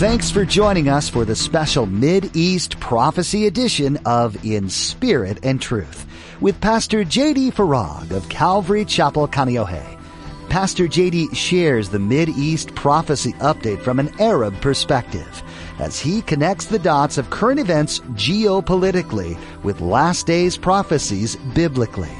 Thanks for joining us for the special Mid East Prophecy edition of In Spirit and Truth with Pastor J.D. Farag of Calvary Chapel, Kaneohe. Pastor J.D. shares the Mid East prophecy update from an Arab perspective as he connects the dots of current events geopolitically with last days prophecies biblically.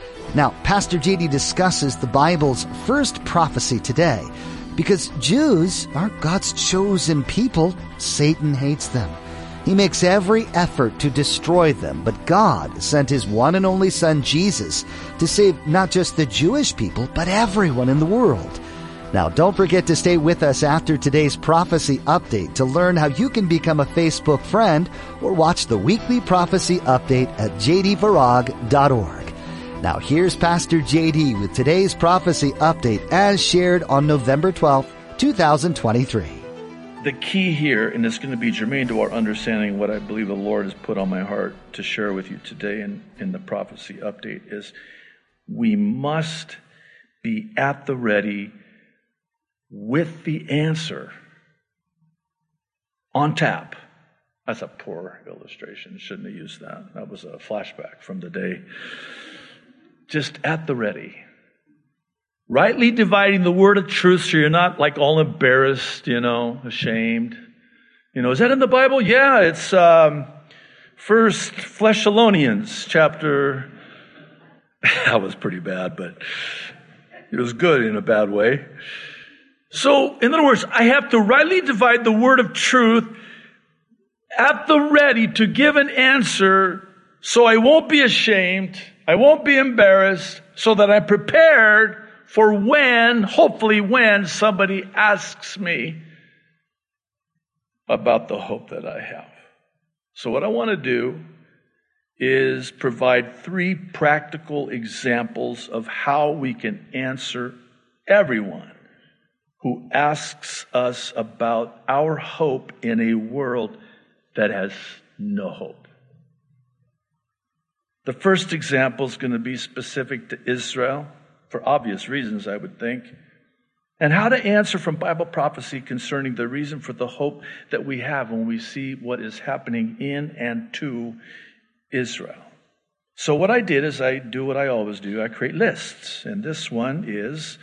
Now, Pastor JD discusses the Bible's first prophecy today. Because Jews are God's chosen people, Satan hates them. He makes every effort to destroy them, but God sent His one and only Son, Jesus, to save not just the Jewish people, but everyone in the world. Now, don't forget to stay with us after today's prophecy update to learn how you can become a Facebook friend or watch the weekly prophecy update at jdfarag.org. Now here's Pastor JD with today's prophecy update as shared on November 12th, 2023. The key here, and it's going to be germane to our understanding what I believe the Lord has put on my heart to share with you today in, in the prophecy update, is we must be at the ready with the answer on tap. That's a poor illustration. Shouldn't have used that. That was a flashback from the day just at the ready. Rightly dividing the word of truth so you're not like all embarrassed, you know, ashamed. You know, is that in the Bible? Yeah, it's um, First Thessalonians chapter. that was pretty bad, but it was good in a bad way. So, in other words, I have to rightly divide the word of truth at the ready to give an answer so I won't be ashamed I won't be embarrassed so that I'm prepared for when, hopefully when somebody asks me about the hope that I have. So what I want to do is provide three practical examples of how we can answer everyone who asks us about our hope in a world that has no hope. The first example is going to be specific to Israel, for obvious reasons, I would think, and how to answer from Bible prophecy concerning the reason for the hope that we have when we see what is happening in and to Israel. So, what I did is I do what I always do I create lists, and this one is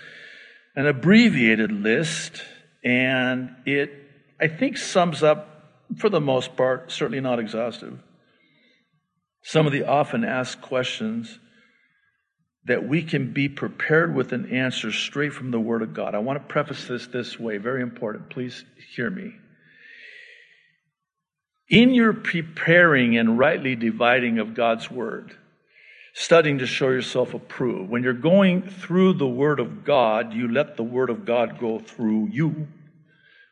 an abbreviated list, and it, I think, sums up, for the most part, certainly not exhaustive some of the often asked questions that we can be prepared with an answer straight from the Word of God. I want to preface this this way, very important. Please hear me. In your preparing and rightly dividing of God's Word, studying to show yourself approved, when you're going through the Word of God, you let the Word of God go through you.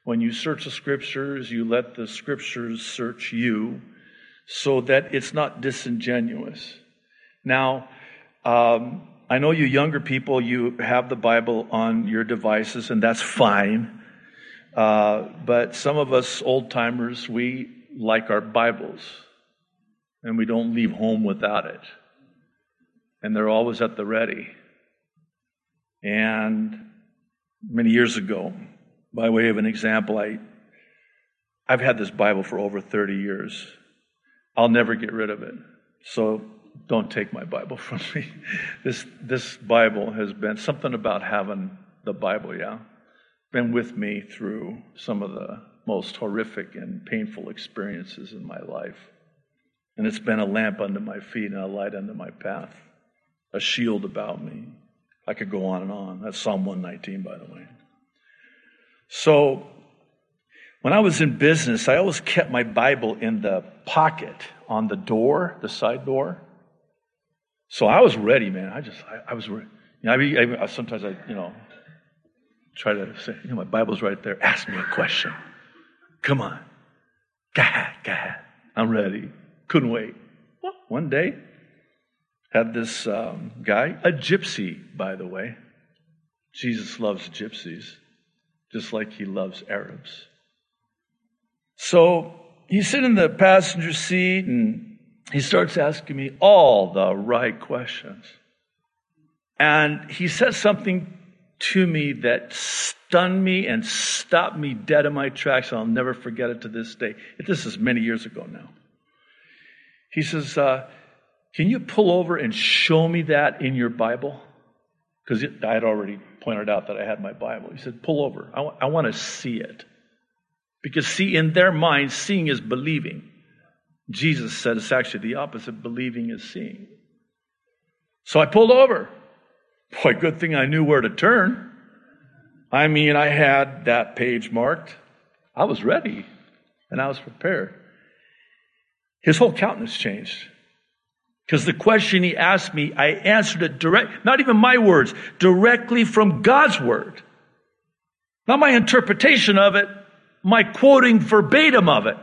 When you search the Scriptures, you let the Scriptures search you so that it's not disingenuous. Now, um, I know you younger people, you have the Bible on your devices, and that's fine. Uh, but some of us old timers, we like our Bibles, and we don't leave home without it. And they're always at the ready. And many years ago, by way of an example, I, I've had this Bible for over 30 years. I'll never get rid of it. So don't take my Bible from me. This, this Bible has been something about having the Bible, yeah? Been with me through some of the most horrific and painful experiences in my life. And it's been a lamp under my feet and a light under my path, a shield about me. I could go on and on. That's Psalm 119, by the way. So when I was in business, I always kept my Bible in the pocket on the door, the side door. So I was ready, man. I just, I, I was, you know, I, I, sometimes I, you know, try to say, you know, my Bible's right there. Ask me a question. Come on. Go ahead, go ahead. I'm ready. Couldn't wait. Well, one day, had this um, guy, a gypsy, by the way. Jesus loves gypsies, just like he loves Arabs. So he's sitting in the passenger seat and he starts asking me all the right questions. And he says something to me that stunned me and stopped me dead in my tracks, I'll never forget it to this day. This is many years ago now. He says, uh, Can you pull over and show me that in your Bible? Because I had already pointed out that I had my Bible. He said, Pull over. I, w- I want to see it. Because, see, in their mind, seeing is believing. Jesus said it's actually the opposite believing is seeing. So I pulled over. Boy, good thing I knew where to turn. I mean, I had that page marked. I was ready and I was prepared. His whole countenance changed. Because the question he asked me, I answered it direct, not even my words, directly from God's word. Not my interpretation of it, my quoting verbatim of it.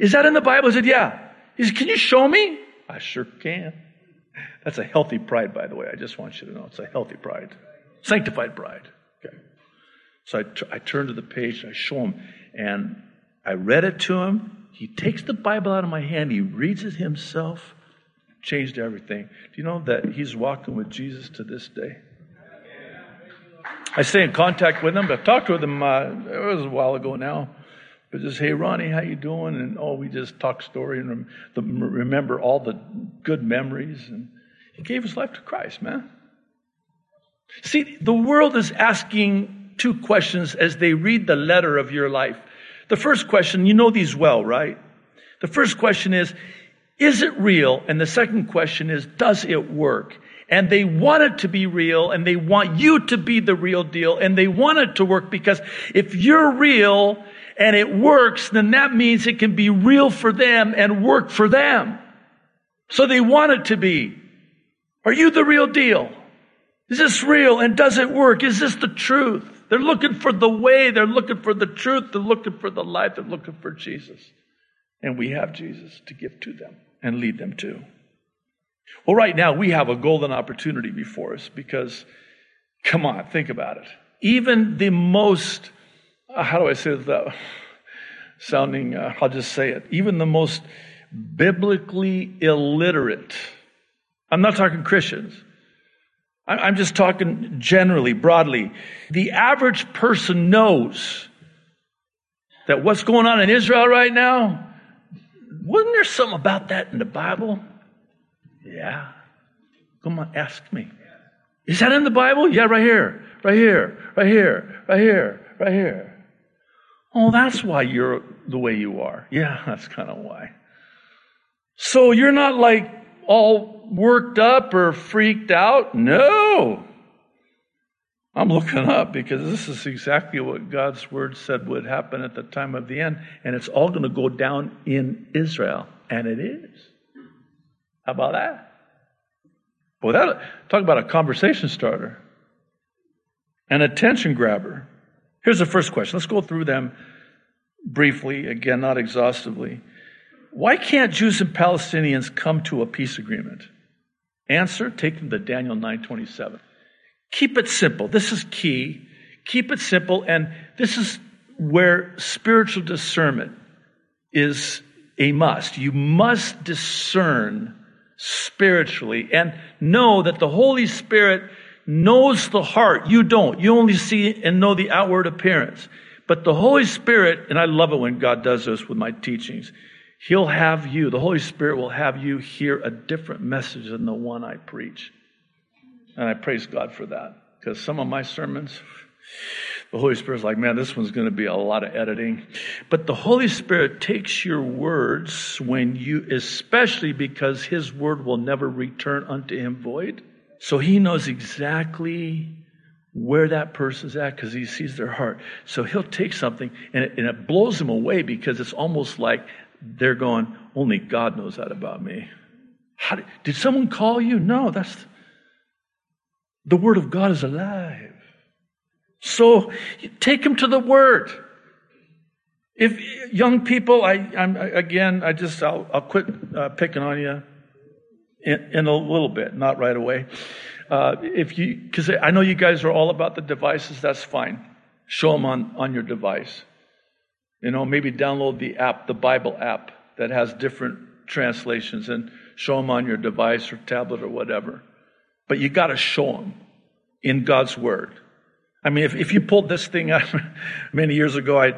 Is that in the Bible? I said, yeah. He said, can you show me? I sure can. That's a healthy pride, by the way. I just want you to know it's a healthy pride. Sanctified pride. Okay. So I, t- I turn to the page, I show him, and I read it to him. He takes the Bible out of my hand, he reads it himself, changed everything. Do you know that he's walking with Jesus to this day? I stay in contact with him. I've talked with him, uh, it was a while ago now. But just, hey, Ronnie, how you doing? And oh, we just talk story and remember all the good memories. And he gave his life to Christ, man. See, the world is asking two questions as they read the letter of your life. The first question, you know these well, right? The first question is, is it real? And the second question is, does it work? And they want it to be real and they want you to be the real deal and they want it to work because if you're real and it works, then that means it can be real for them and work for them. So they want it to be. Are you the real deal? Is this real and does it work? Is this the truth? They're looking for the way, they're looking for the truth, they're looking for the life, they're looking for Jesus. And we have Jesus to give to them and lead them to. Well, right now we have a golden opportunity before us because, come on, think about it. Even the most, uh, how do I say that? Sounding, uh, I'll just say it. Even the most biblically illiterate I'm not talking Christians. I'm just talking generally, broadly. The average person knows that what's going on in Israel right now, wasn't there something about that in the Bible? Yeah. Come on, ask me. Is that in the Bible? Yeah, right here, right here, right here, right here, right here. Oh, that's why you're the way you are. Yeah, that's kind of why. So you're not like all worked up or freaked out? No. I'm looking up because this is exactly what God's word said would happen at the time of the end, and it's all going to go down in Israel, and it is. How about that? Well, that talk about a conversation starter, an attention grabber. Here's the first question. Let's go through them briefly, again, not exhaustively. Why can't Jews and Palestinians come to a peace agreement? Answer, take them to Daniel 9:27. Keep it simple. This is key. Keep it simple and this is where spiritual discernment is a must. You must discern spiritually and know that the Holy Spirit knows the heart. You don't. You only see and know the outward appearance. But the Holy Spirit, and I love it when God does this with my teachings, He'll have you, the Holy Spirit will have you hear a different message than the one I preach. And I praise God for that. Because some of my sermons, the Holy Spirit's like, man, this one's going to be a lot of editing. But the Holy Spirit takes your words when you, especially because His word will never return unto Him void. So He knows exactly where that person's at because He sees their heart. So He'll take something and it, and it blows Him away because it's almost like they're going, only God knows that about me. Did, did someone call you? No, that's the Word of God is alive. So take them to the Word. If young people, I, I'm again, I just, I'll, I'll quit uh, picking on you in, in, a little bit, not right away. Uh, if you, because I know you guys are all about the devices, that's fine. Show them on, on your device. You know, maybe download the app, the Bible app that has different translations and show them on your device or tablet or whatever. But you got to show them in God's Word. I mean, if, if you pulled this thing up many years ago, I,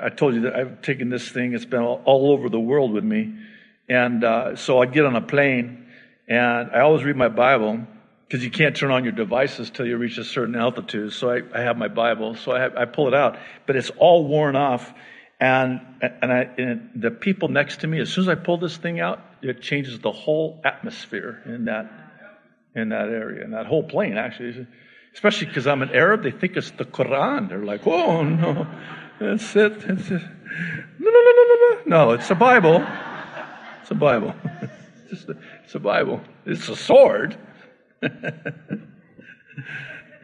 I told you that I've taken this thing, it's been all, all over the world with me. And uh, so I'd get on a plane, and I always read my Bible because you can't turn on your devices till you reach a certain altitude. So I, I have my Bible, so I, have, I, pull it out, but it's all worn off. And, and, I, and the people next to me, as soon as I pull this thing out, it changes the whole atmosphere in that, in that area, in that whole plane, actually. Especially because I'm an Arab, they think it's the Quran. They're like, oh, no. That's it. That's it. No, no, no, no, no, no. No, it's a Bible. It's a Bible. It's, a, it's a Bible. It's a sword.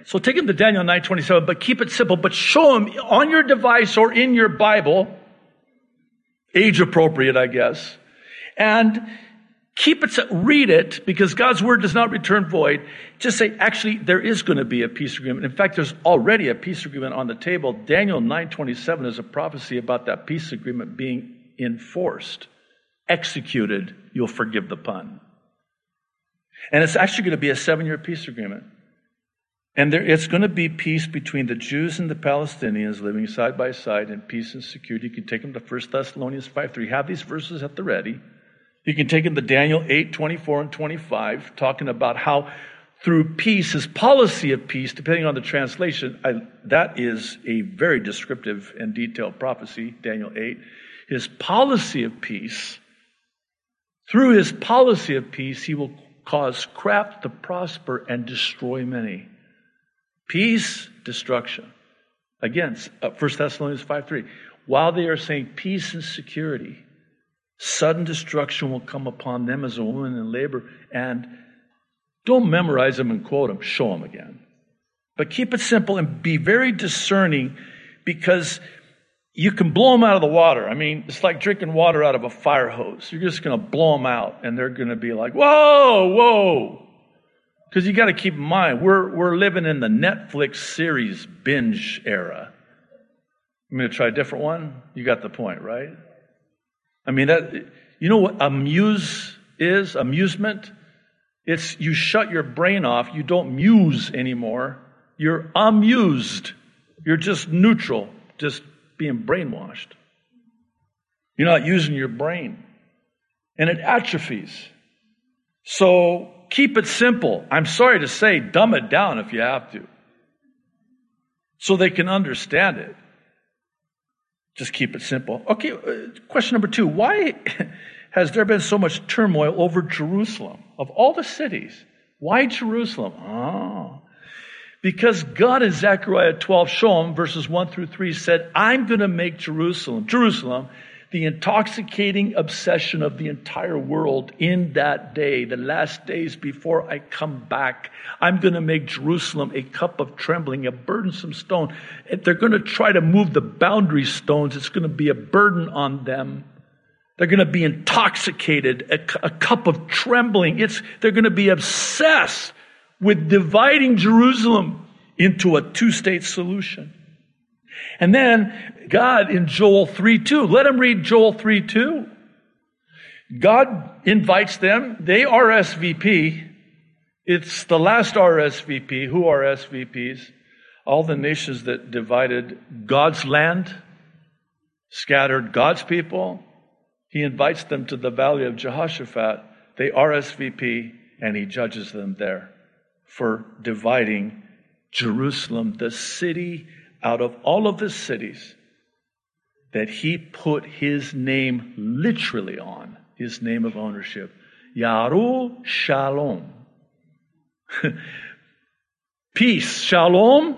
so take him to Daniel 9:27, but keep it simple, but show him on your device or in your Bible, age appropriate, I guess. And Keep it, read it, because God's word does not return void. Just say, actually, there is going to be a peace agreement. In fact, there's already a peace agreement on the table. Daniel 9.27 is a prophecy about that peace agreement being enforced, executed. You'll forgive the pun. And it's actually going to be a seven-year peace agreement. And there, it's going to be peace between the Jews and the Palestinians living side by side in peace and security. You can take them to 1 Thessalonians 5 3. Have these verses at the ready. You can take into Daniel 8, 24 and 25, talking about how through peace, his policy of peace, depending on the translation, I, that is a very descriptive and detailed prophecy, Daniel 8. His policy of peace, through his policy of peace, he will cause craft to prosper and destroy many. Peace, destruction. Again, 1 uh, Thessalonians 5 3. While they are saying peace and security, Sudden destruction will come upon them as a woman in labor. And don't memorize them and quote them, show them again. But keep it simple and be very discerning because you can blow them out of the water. I mean, it's like drinking water out of a fire hose. You're just going to blow them out and they're going to be like, whoa, whoa. Because you got to keep in mind, we're, we're living in the Netflix series binge era. I'm going to try a different one. You got the point, right? I mean, that, you know what amuse is? Amusement? It's you shut your brain off. You don't muse anymore. You're amused. You're just neutral, just being brainwashed. You're not using your brain. And it atrophies. So keep it simple. I'm sorry to say, dumb it down if you have to. So they can understand it. Just keep it simple. Okay, uh, question number two. Why has there been so much turmoil over Jerusalem? Of all the cities, why Jerusalem? Oh, because God in Zechariah 12, show him, verses 1 through 3, said, I'm going to make Jerusalem, Jerusalem, the intoxicating obsession of the entire world in that day, the last days before I come back. I'm going to make Jerusalem a cup of trembling, a burdensome stone. If they're going to try to move the boundary stones, it's going to be a burden on them. They're going to be intoxicated, a, a cup of trembling. It's, they're going to be obsessed with dividing Jerusalem into a two state solution. And then God in Joel 3 2, let them read Joel 3 2. God invites them, they RSVP. It's the last RSVP. Who are SVPs? All the nations that divided God's land, scattered God's people. He invites them to the valley of Jehoshaphat. They RSVP, and he judges them there for dividing Jerusalem, the city out of all of the cities that he put his name literally on, his name of ownership. Yaru Shalom. Peace. Shalom.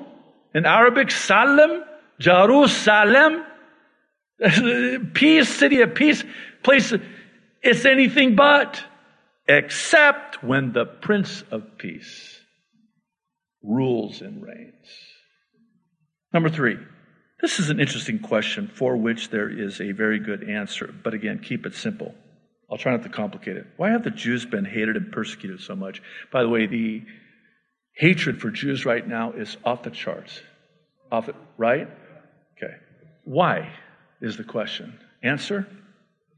In Arabic, Salam. Jerusalem. peace, city of peace, place. It's anything but, except when the Prince of Peace rules and reigns. Number three, This is an interesting question for which there is a very good answer, but again, keep it simple. I'll try not to complicate it. Why have the Jews been hated and persecuted so much? By the way, the hatred for Jews right now is off the charts. Off it, right? Okay. Why is the question. Answer?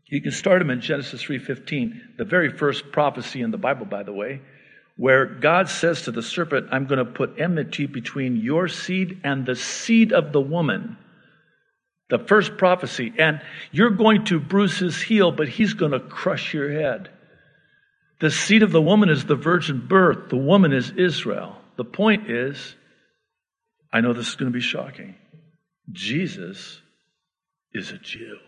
You can start them in Genesis 3:15, the very first prophecy in the Bible by the way, where God says to the serpent, I'm going to put enmity between your seed and the seed of the woman. The first prophecy. And you're going to bruise his heel, but he's going to crush your head. The seed of the woman is the virgin birth. The woman is Israel. The point is, I know this is going to be shocking. Jesus is a Jew.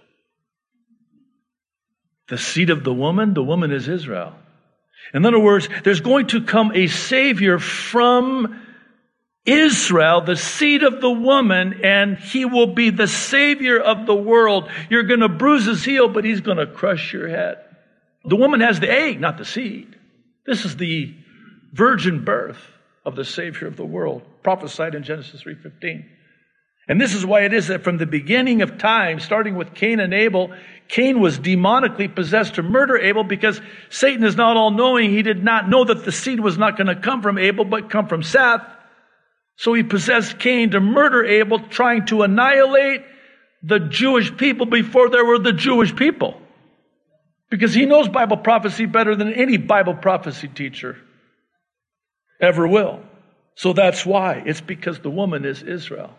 The seed of the woman, the woman is Israel. In other words, there's going to come a Savior from Israel, the seed of the woman, and he will be the Savior of the world. You're going to bruise his heel, but he's going to crush your head. The woman has the egg, not the seed. This is the virgin birth of the Savior of the world, prophesied in Genesis 3:15. And this is why it is that from the beginning of time, starting with Cain and Abel, Cain was demonically possessed to murder Abel because Satan is not all knowing. He did not know that the seed was not going to come from Abel, but come from Seth. So he possessed Cain to murder Abel, trying to annihilate the Jewish people before there were the Jewish people. Because he knows Bible prophecy better than any Bible prophecy teacher ever will. So that's why. It's because the woman is Israel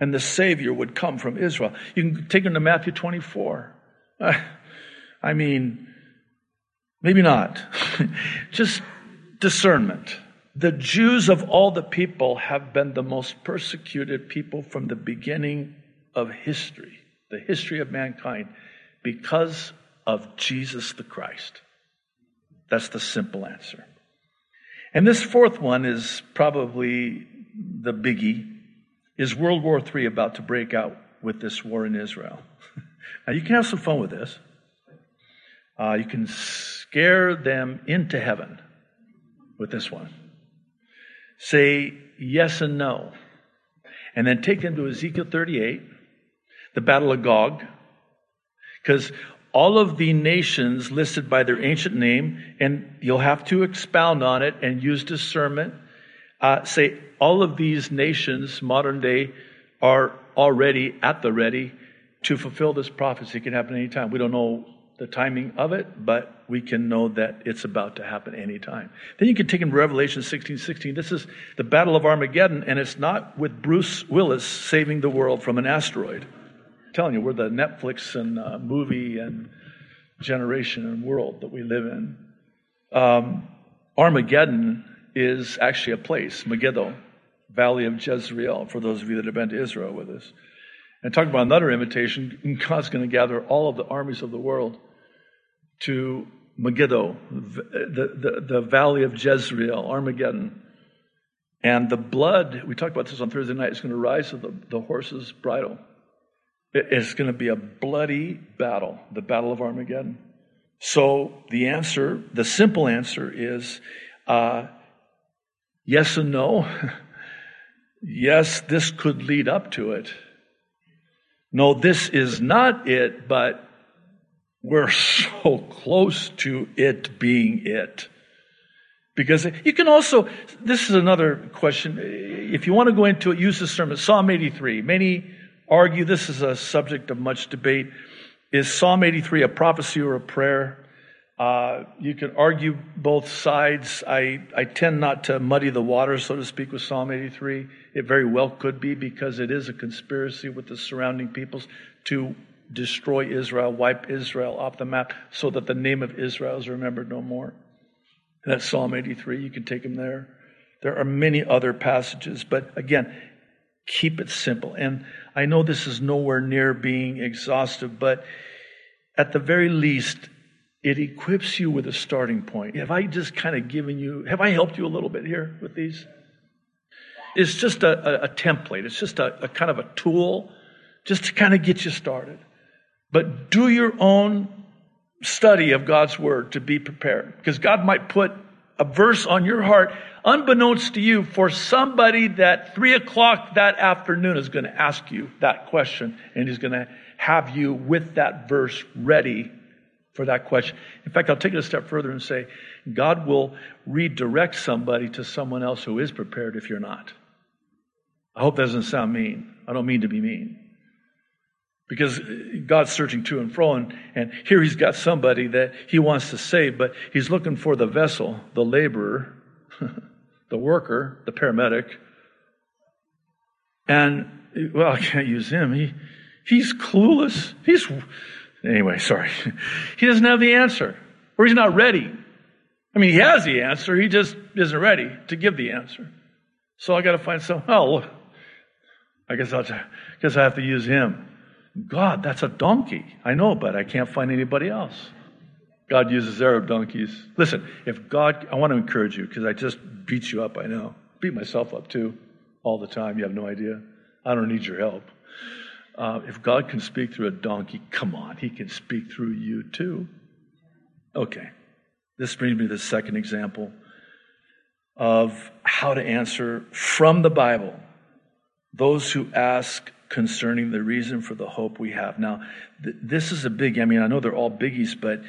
and the Savior would come from Israel. You can take them to Matthew 24. Uh, I mean, maybe not. Just discernment. The Jews of all the people have been the most persecuted people from the beginning of history, the history of mankind, because of Jesus the Christ. That's the simple answer. And this fourth one is probably the biggie is World War III about to break out with this war in Israel? now, you can have some fun with this. Uh, you can scare them into heaven with this one. Say yes and no. And then take them to Ezekiel 38, the Battle of Gog. Because all of the nations listed by their ancient name, and you'll have to expound on it and use discernment uh, say all of these nations, modern day, are already at the ready to fulfill this prophecy. It can happen anytime. We don't know the timing of it, but we can know that it's about to happen anytime. Then you can take in Revelation 16 16. This is the Battle of Armageddon, and it's not with Bruce Willis saving the world from an asteroid. I'm telling you, we're the Netflix and uh, movie and generation and world that we live in. Um, Armageddon is actually a place, Megiddo, Valley of Jezreel, for those of you that have been to Israel with us. And talking about another invitation, God's going to gather all of the armies of the world to Megiddo, the, the, the Valley of Jezreel, Armageddon. And the blood, we talked about this on Thursday night, is going to rise to the, the horse's bridle. It's going to be a bloody battle, the Battle of Armageddon. So the answer, the simple answer is uh, Yes and no. yes, this could lead up to it. No, this is not it, but we're so close to it being it. Because you can also, this is another question. If you want to go into it, use the sermon. Psalm 83. Many argue this is a subject of much debate. Is Psalm 83 a prophecy or a prayer? Uh, you can argue both sides. I, I tend not to muddy the water, so to speak, with Psalm 83. It very well could be because it is a conspiracy with the surrounding peoples to destroy Israel, wipe Israel off the map, so that the name of Israel is remembered no more. And that's Psalm 83. You can take them there. There are many other passages, but again, keep it simple. And I know this is nowhere near being exhaustive, but at the very least, it equips you with a starting point. Have I just kind of given you, have I helped you a little bit here with these? It's just a, a, a template, it's just a, a kind of a tool just to kind of get you started. But do your own study of God's Word to be prepared. Because God might put a verse on your heart, unbeknownst to you, for somebody that three o'clock that afternoon is going to ask you that question, and he's going to have you with that verse ready for that question. In fact, I'll take it a step further and say, God will redirect somebody to someone else who is prepared if you're not. I hope that doesn't sound mean. I don't mean to be mean. Because God's searching to and fro, and, and here he's got somebody that he wants to save, but he's looking for the vessel, the laborer, the worker, the paramedic. And, well, I can't use him. He, he's clueless. He's, anyway, sorry. He doesn't have the answer, or he's not ready. I mean, he has the answer, he just isn't ready to give the answer. So I got to find some, oh, look, I guess I'll, I guess I have to use him. God, that's a donkey. I know, but I can't find anybody else. God uses Arab donkeys. Listen, if God, I want to encourage you because I just beat you up, I know. Beat myself up too, all the time. You have no idea. I don't need your help. Uh, if God can speak through a donkey, come on, He can speak through you too. Okay. This brings me to the second example of how to answer from the Bible those who ask concerning the reason for the hope we have. Now, th- this is a big, I mean, I know they're all biggies, but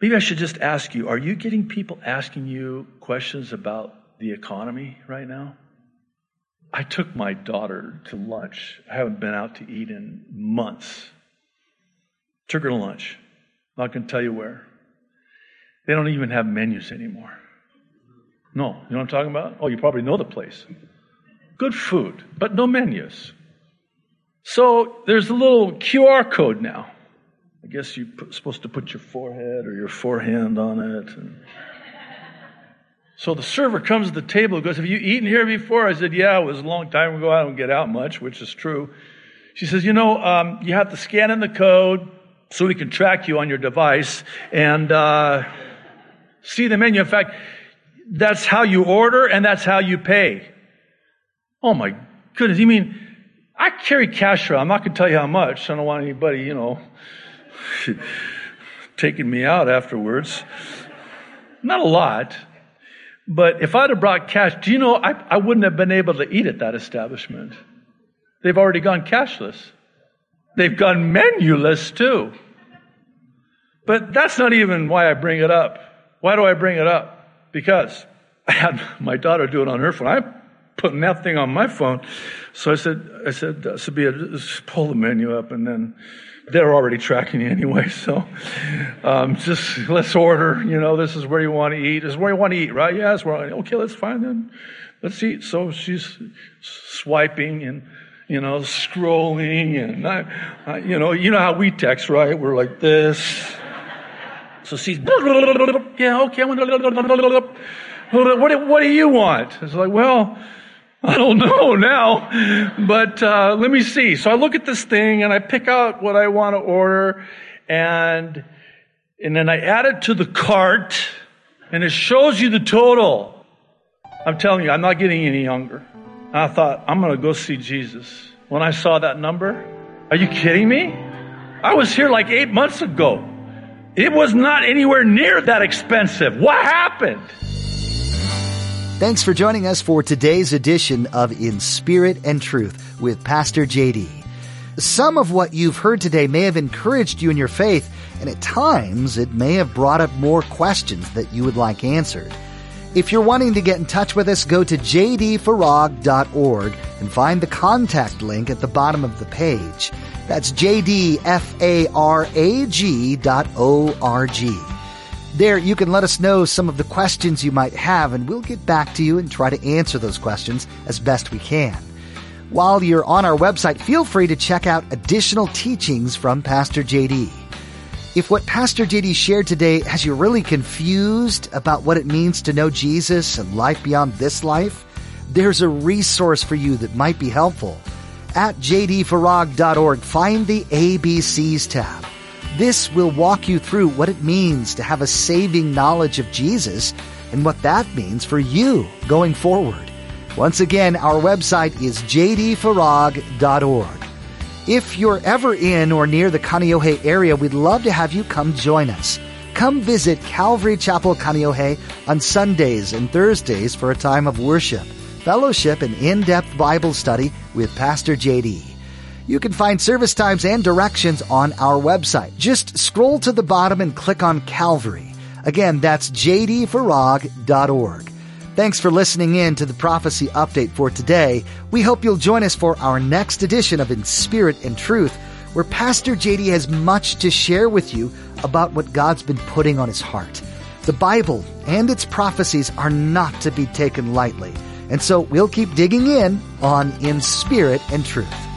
maybe I should just ask you are you getting people asking you questions about the economy right now? I took my daughter to lunch. I haven't been out to eat in months. Took her to lunch. I'm not going to tell you where. They don't even have menus anymore. No, you know what I'm talking about? Oh, you probably know the place. Good food, but no menus. So there's a little QR code now. I guess you're supposed to put your forehead or your forehand on it. And so the server comes to the table and goes, Have you eaten here before? I said, Yeah, it was a long time ago. I don't get out much, which is true. She says, You know, um, you have to scan in the code so we can track you on your device and uh, see the menu. In fact, that's how you order and that's how you pay. Oh my goodness. You mean, I carry cash around. I'm not going to tell you how much. I don't want anybody, you know, taking me out afterwards. Not a lot. But if I'd have brought cash, do you know, I, I wouldn't have been able to eat at that establishment. They've already gone cashless. They've gone menuless too. But that's not even why I bring it up. Why do I bring it up? Because I had my daughter do it on her phone. I'm putting that thing on my phone. So I said, I said, uh, Sabia, just pull the menu up and then they're already tracking you anyway. So um, just let's order. You know, this is where you want to eat. This is where you want to eat, right? Yeah, that's where. Okay, let's find them. Let's eat. So she's swiping and you know scrolling and I, I, you know you know how we text, right? We're like this. So she's yeah okay. What do, what do you want? It's like well. I don't know now, but uh, let me see. So I look at this thing and I pick out what I want to order, and and then I add it to the cart, and it shows you the total. I'm telling you, I'm not getting any younger. I thought I'm going to go see Jesus. When I saw that number, are you kidding me? I was here like eight months ago. It was not anywhere near that expensive. What happened? Thanks for joining us for today's edition of In Spirit and Truth with Pastor JD. Some of what you've heard today may have encouraged you in your faith, and at times it may have brought up more questions that you would like answered. If you're wanting to get in touch with us, go to jdfarag.org and find the contact link at the bottom of the page. That's jdfarag.org. There, you can let us know some of the questions you might have, and we'll get back to you and try to answer those questions as best we can. While you're on our website, feel free to check out additional teachings from Pastor JD. If what Pastor JD shared today has you really confused about what it means to know Jesus and life beyond this life, there's a resource for you that might be helpful. At jdfarag.org, find the ABCs tab. This will walk you through what it means to have a saving knowledge of Jesus and what that means for you going forward. Once again, our website is jdfarag.org. If you're ever in or near the Kaneohe area, we'd love to have you come join us. come visit Calvary Chapel Kaneohe on Sundays and Thursdays for a time of worship, fellowship, and in-depth Bible study with Pastor JD. You can find service times and directions on our website. Just scroll to the bottom and click on Calvary. Again, that's jdfarag.org. Thanks for listening in to the prophecy update for today. We hope you'll join us for our next edition of In Spirit and Truth, where Pastor JD has much to share with you about what God's been putting on his heart. The Bible and its prophecies are not to be taken lightly, and so we'll keep digging in on In Spirit and Truth.